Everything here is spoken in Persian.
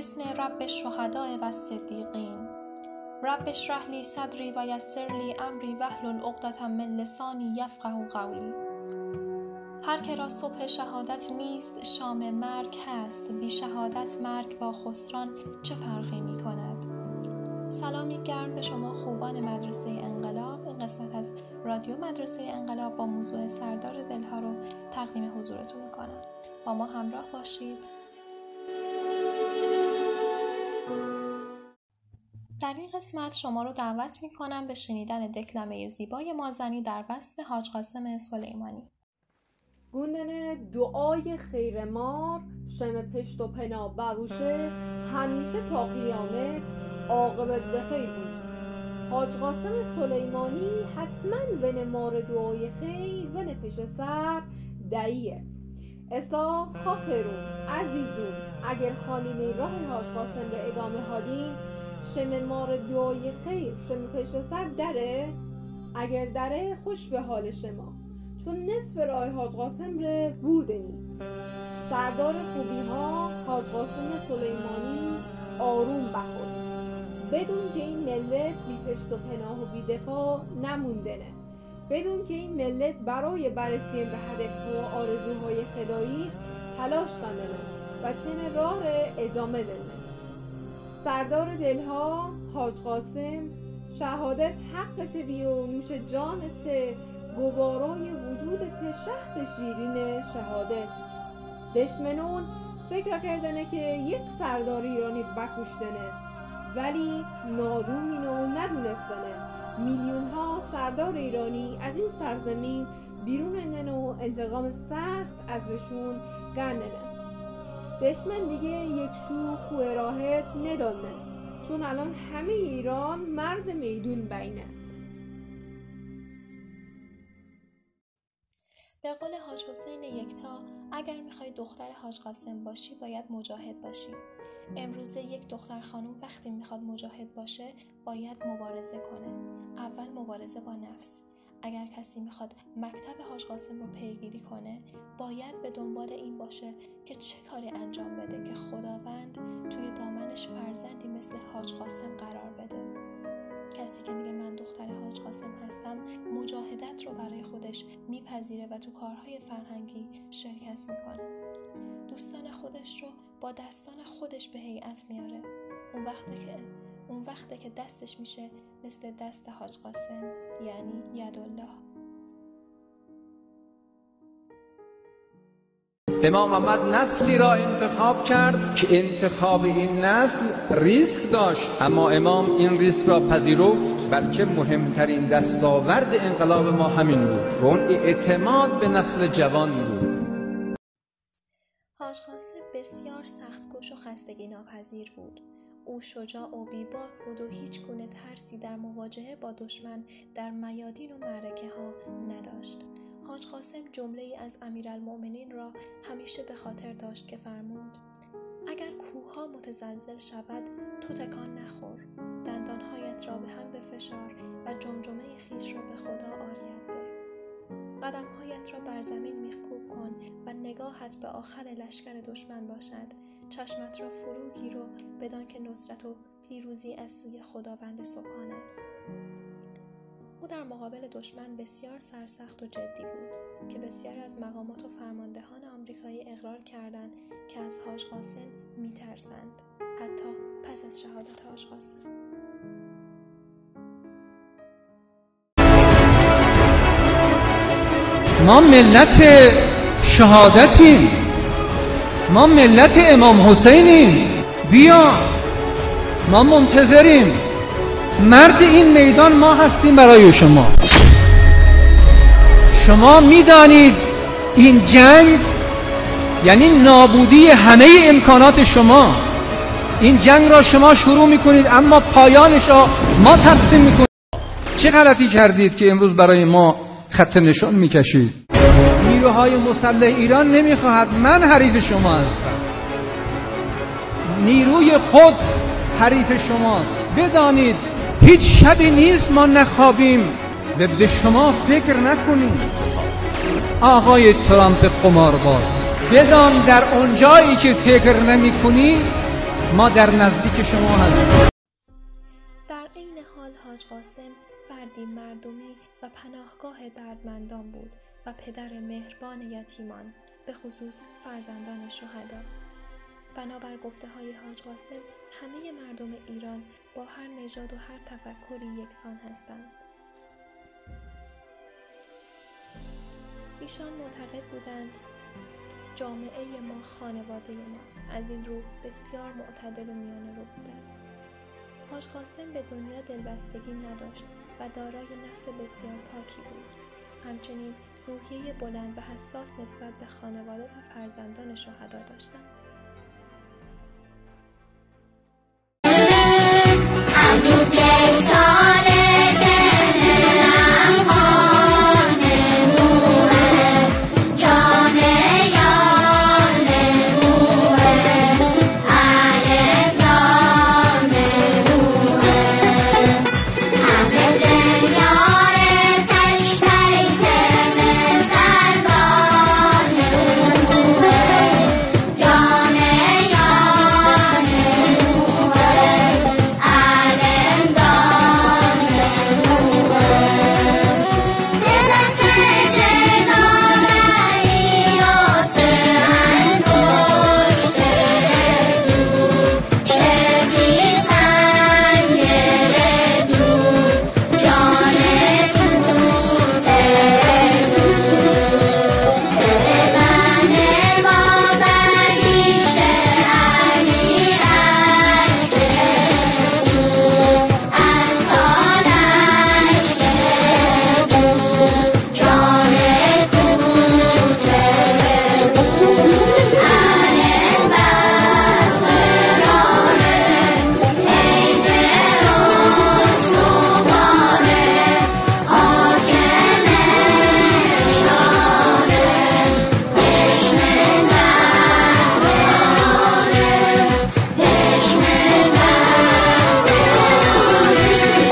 بسم رب الشهداء و الصدیقین رب اشرح لی صدری و یسر لی امری واحلل عقدة من لسانی یفقه قولی. هر که را صبح شهادت نیست شام مرگ هست. بی شهادت مرگ با خسران چه فرقی می کند؟ سلامی گرم به شما خوبان مدرسه انقلاب. این قسمت از رادیو مدرسه انقلاب با موضوع سردار دلها رو تقدیم حضورتون می‌کنم. با ما همراه باشید. در این قسمت شما رو دعوت می کنم به شنیدن دکلمه زیبای مازنی در وصف حاج قاسم سلیمانی. گوندن دعای خیر مار شم پشت و پنا بروشه همیشه تا قیامت عاقبت به خیر بود. حاج قاسم سلیمانی حتما ون مار دعای خیر ون پش سر دعیه. اسا خاخرون عزیزون اگر خالین راه حاج قاسم را ادامه هادین شم مار خیر شم پشت سر دره؟ اگر دره خوش به حال شما. چون نصف راه حاج قاسم ره بودنی سردار خوبی ها حاج قاسم سلیمانی آروم بخست بدون که این ملت بی پشت و پناه و بی دفاع نموندنه بدون که این ملت برای برسیم به هدف و آرزوهای خدایی تلاش کنه و چنین راه ادامه دنه سردار دلها حاج قاسم شهادت حق تبی و نوش جانت گوارای وجودت شهد شیرین شهادت. دشمنون فکر کردنه که یک سردار ایرانی بکشتنه ولی نادومین و ندونستنه. میلیون ها سردار ایرانی از این سرزمین بیرون اندن و انتقام سخت از بهشون گرننه دشمن دیگه یک شو خوه راهت ندانه چون الان همه ایران مرد میدون بینه. به قول حاج حسین یکتا اگر می‌خوای دختر حاج قاسم باشی باید مجاهد باشی. امروزه یک دختر خانم وقتی می‌خواد مجاهد باشه باید مبارزه کنه. اول مبارزه با نفس. اگر کسی می‌خواد مکتب حاج قاسم رو پیگیری کنه باید به دنبال این باشه که چه کاری انجام بده که خداوند توی دامنش فرزندی مثل حاج قاسم قرار بده. کسی که میگه من دختر حاج قاسم هستم مجاهدت رو برای خودش میپذیره و تو کارهای فرهنگی شرکت می‌کنه. دوستان خودش رو با دستان خودش به هیئت میاره. اون وقته که اون وقته که دستش میشه مثل دست حاج قاسم یعنی یدالله. امام محمد نسلی را انتخاب کرد که انتخاب این نسل ریسک داشت. اما امام این ریسک را پذیرفت. بلکه مهمترین دستاورد انقلاب ما همین بود. و اون اعتماد به نسل جوان بود. حاج قاسم بسیار سختکش و خستگی ناپذیر بود. او شجاع و بیباک بود و هیچ گونه ترسی در مواجهه با دشمن در میادین و معرکه ها نداشت. حاج قاسم جمله ای از امیرالمؤمنین را همیشه به خاطر داشت که فرمود اگر کوه متزلزل شود تو تکان نخور دندانهایت را به هم بفشار و جمجمه خیش را به خدا آریت ده قدمهایت را بر زمین میخکوب کن و نگاهت به آخر لشکر دشمن باشد. چشمت را فرو گیر و بدان که نصرت و پیروزی از سوی خداوند سبحان است. او در مقابل دشمن بسیار سرسخت و جدی بود که بسیاری از مقامات و فرماندهان آمریکایی اقرار کردند که از حاج قاسم میترسند. حتی پس از شهادت حاج قاسم. ما ملت شهادتیم. ما ملت امام حسینیم. بیا. ما منتظریم. مرد این میدان ما هستیم برای شما. شما می‌دانید این جنگ یعنی نابودی همه امکانات شما. این جنگ را شما شروع می‌کنید اما پایانش را ما تقسیم می‌کنید چه غلطی کردید که امروز برای ما خط نشان می‌کشید. نیروهای مسلح ایران نمی‌خواهد من حریف شما هستم نیروی خود حریف شماست بدانید هیچ شبی نیست ما نخوابیم. و به شما فکر نکنیم. آقای ترامپ قمارباز بدان در اونجایی که فکر نمی کنی ما در نزدیک شما هستیم. در عین حال حاج قاسم فردی مردمی و پناهگاه دردمندان بود و پدر مهربان یتیمان به خصوص فرزندان شهدا. بنابر گفته های حاج قاسم همه مردم ایران با هر نژاد و هر تفکری یکسان هستند. ایشان معتقد بودند جامعه ما خانواده ماست از این رو بسیار معتدل و میانه رو بودند. حاج قاسم به دنیا دلبستگی نداشت. و دارای نفس بسیار پاکی بود. همچنین روحیه بلند و حساس نسبت به خانواده و فرزندان شهدا داشتند.